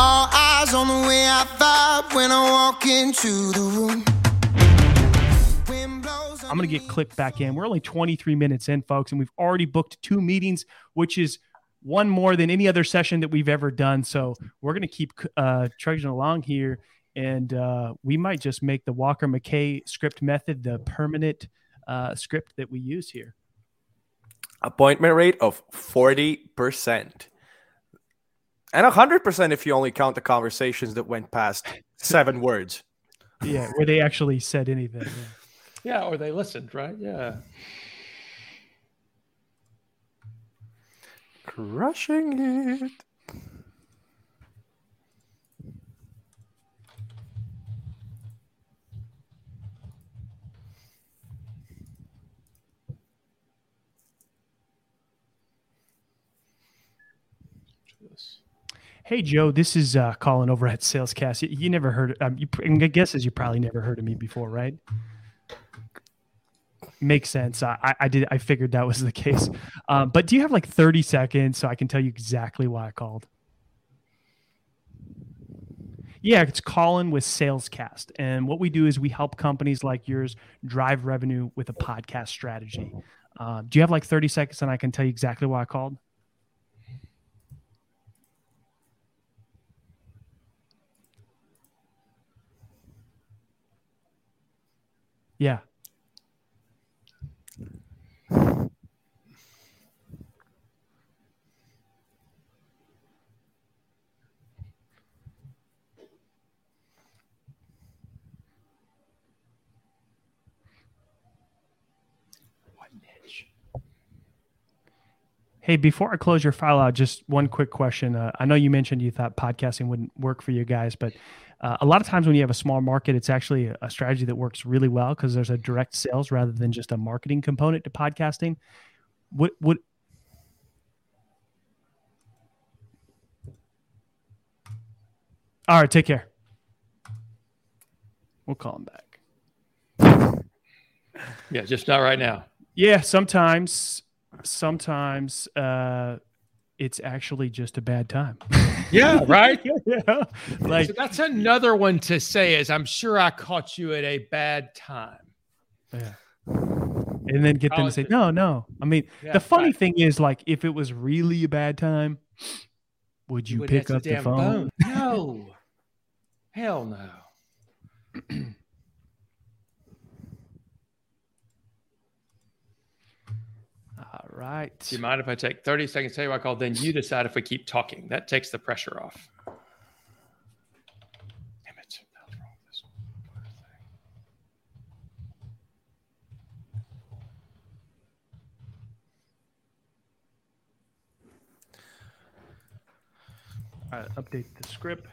All eyes on the way I vibe when I walk into the room. I'm going to get clipped back in. We're only 23 minutes in, folks, and we've already booked two meetings, which is one more than any other session that we've ever done. So we're going to keep uh, trudging along here, and uh, we might just make the Walker McKay script method the permanent uh, script that we use here. Appointment rate of 40%. And 100% if you only count the conversations that went past seven words. Yeah, where they actually said anything. Yeah. Yeah, or they listened, right? Yeah. Crushing it. Hey Joe, this is uh, Collin over at Salescast. You, you never heard. Um, you, my guess as you probably never heard of me before, right? makes sense. I, I did. I figured that was the case. Um, but do you have like 30 seconds so I can tell you exactly why I called? Yeah, it's Collin with Salescast. And what we do is we help companies like yours drive revenue with a podcast strategy. Uh, do you have like 30 seconds and I can tell you exactly why I called? Yeah. Hey, before I close your file out, just one quick question. Uh, I know you mentioned you thought podcasting wouldn't work for you guys, but uh, a lot of times when you have a small market, it's actually a, strategy that works really well because there's a direct sales rather than just a marketing component to podcasting. What would All right, take care. We'll call him back. Yeah, just not right now. Yeah, sometimes sometimes uh, it's actually just a bad time. Yeah, right. yeah, like so that's another one to say is I'm sure I caught you at a bad time. Yeah. And then get them to say, no, no. I mean, Yeah, the funny right. thing is, like, if it was really a bad time, would you would pick up the damn phone? No. Hell no. right. Do you mind if I take 30 seconds to tell you what I call? Then you decide if we keep talking. That takes the pressure off. Damn it. What's wrong with this thing? All right, update the script.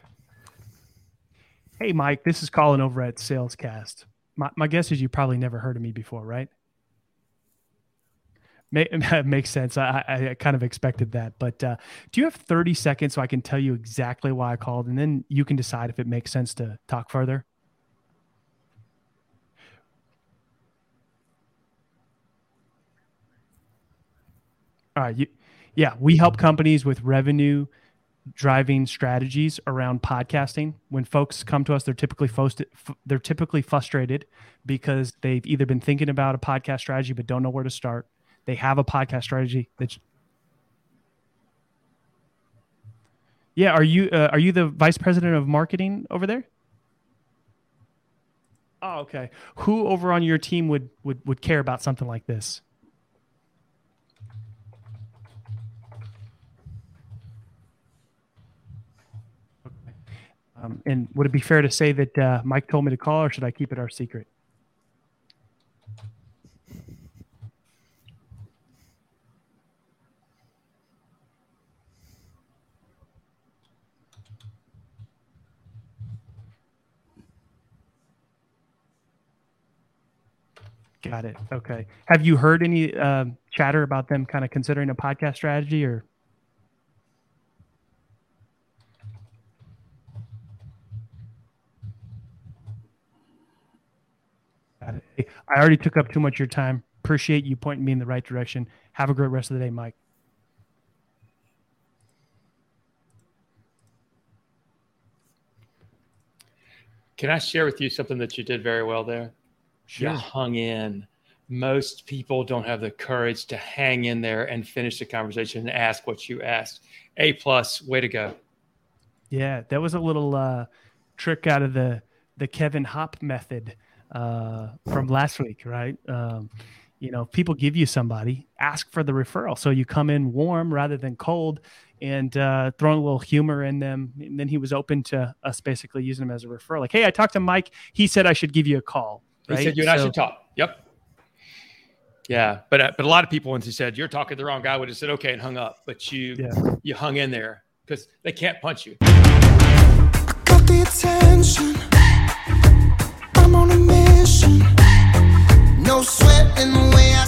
Hey, Mike, this is Collin over at Salescast. My, my guess is you probably never heard of me before, right? May, makes sense. I, I, kind of expected that. But uh, do you have 30 seconds so I can tell you exactly why I called, and then you can decide if it makes sense to talk further? All right. You, yeah, we help companies with revenue driving strategies around podcasting. When folks come to us, they're typically they're typically frustrated because they've either been thinking about a podcast strategy but don't know where to start. They have a podcast strategy that's Yeah, are you uh, are you the vice president of marketing over there? Oh, okay. Who over on your team would would would care about something like this? Um, and would it be fair to say that uh, Mike told me to call, or should I keep it our secret? Got it. Okay. Have you heard any uh, chatter about them kind of considering a podcast strategy, or. I already took up too much of your time. Appreciate you pointing me in the right direction. Have a great rest of the day, Mike. Can I share with you something that you did very well there? Sure. You hung in. Most people don't have the courage to hang in there and finish the conversation and ask what you asked. A plus, way to go. Yeah, that was a little uh, trick out of the the Kevin Hop method uh, from last week, right? Um, you know, people give you somebody, ask for the referral, so you come in warm rather than cold, and uh, throwing a little humor in them. And then he was open to us basically using him as a referral. Like, hey, I talked to Mike. He said I should give you a call. Right? He said you and I should talk. Yep. Yeah, but uh, but a lot of people, once he said you're talking to the wrong guy, would have said okay and hung up. But you Yeah. you hung in there because they can't punch you. Got the attention. I'm on a mission. No sweat in the way I